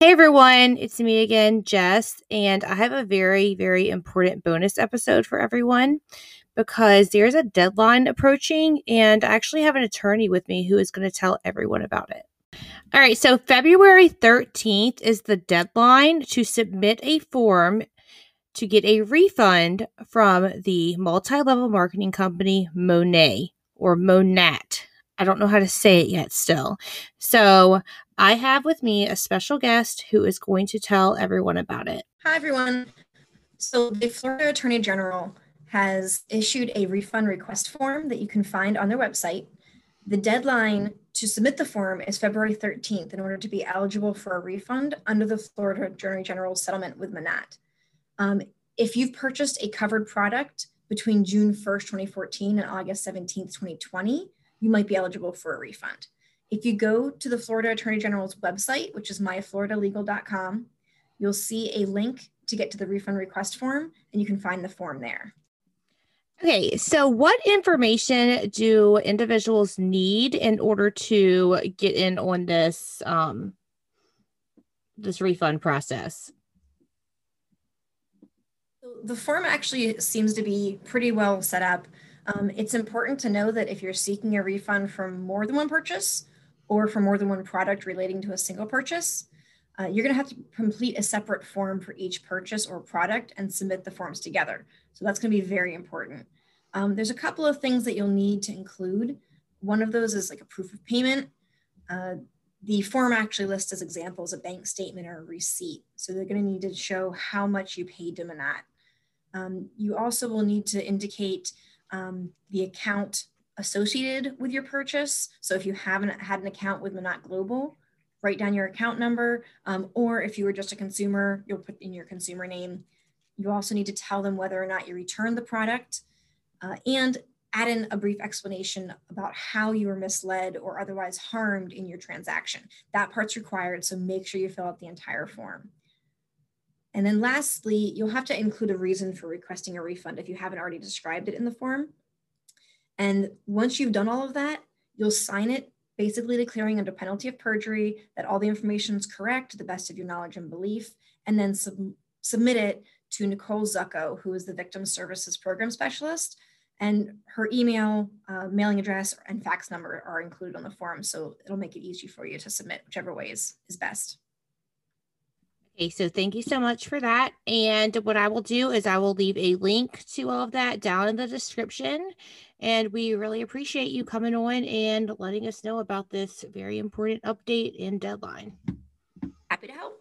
Hey everyone, it's me again, Jess, and I have a very, very important bonus episode for everyone because there's a deadline approaching, and I actually have an attorney with me who is going to tell everyone about it. All right, so February 13th is the deadline to submit a form to get a refund from the multi level marketing company Monet or Monat. I don't know how to say it yet still. So I have with me a special guest who is going to tell everyone about it. Hi, everyone. So the Florida Attorney General has issued a refund request form that you can find on their website. The deadline to submit the form is February 13th in order to be eligible for a refund under the Florida Attorney General's settlement with Monat. Um, if you've purchased a covered product between June 1st, 2014 and August 17th, 2020, you might be eligible for a refund. If you go to the Florida Attorney General's website, which is myfloridalegal.com, you'll see a link to get to the refund request form, and you can find the form there. Okay, so what information do individuals need in order to get in on this um, this refund process? The form actually seems to be pretty well set up. Um, it's important to know that if you're seeking a refund from more than one purchase or for more than one product relating to a single purchase, uh, you're going to have to complete a separate form for each purchase or product and submit the forms together. So that's going to be very important. Um, there's a couple of things that you'll need to include. One of those is like a proof of payment. Uh, the form actually lists as examples a bank statement or a receipt. So they're going to need to show how much you paid to Monat. Um, you also will need to indicate um, the account associated with your purchase. So if you haven't had an account with Monat Global, write down your account number. Um, or if you were just a consumer, you'll put in your consumer name. You also need to tell them whether or not you returned the product uh, and add in a brief explanation about how you were misled or otherwise harmed in your transaction. That part's required, so make sure you fill out the entire form. And then lastly, you'll have to include a reason for requesting a refund if you haven't already described it in the form. And once you've done all of that, you'll sign it, basically declaring under penalty of perjury that all the information is correct to the best of your knowledge and belief, and then sub submit it to Nicole Zucco, who is the Victim Services Program Specialist. And her email, uh, mailing address, and fax number are included on the form. So it'll make it easy for you to submit whichever way is, is best. Okay, so thank you so much for that. And what I will do is I will leave a link to all of that down in the description. And we really appreciate you coming on and letting us know about this very important update and deadline. Happy to help.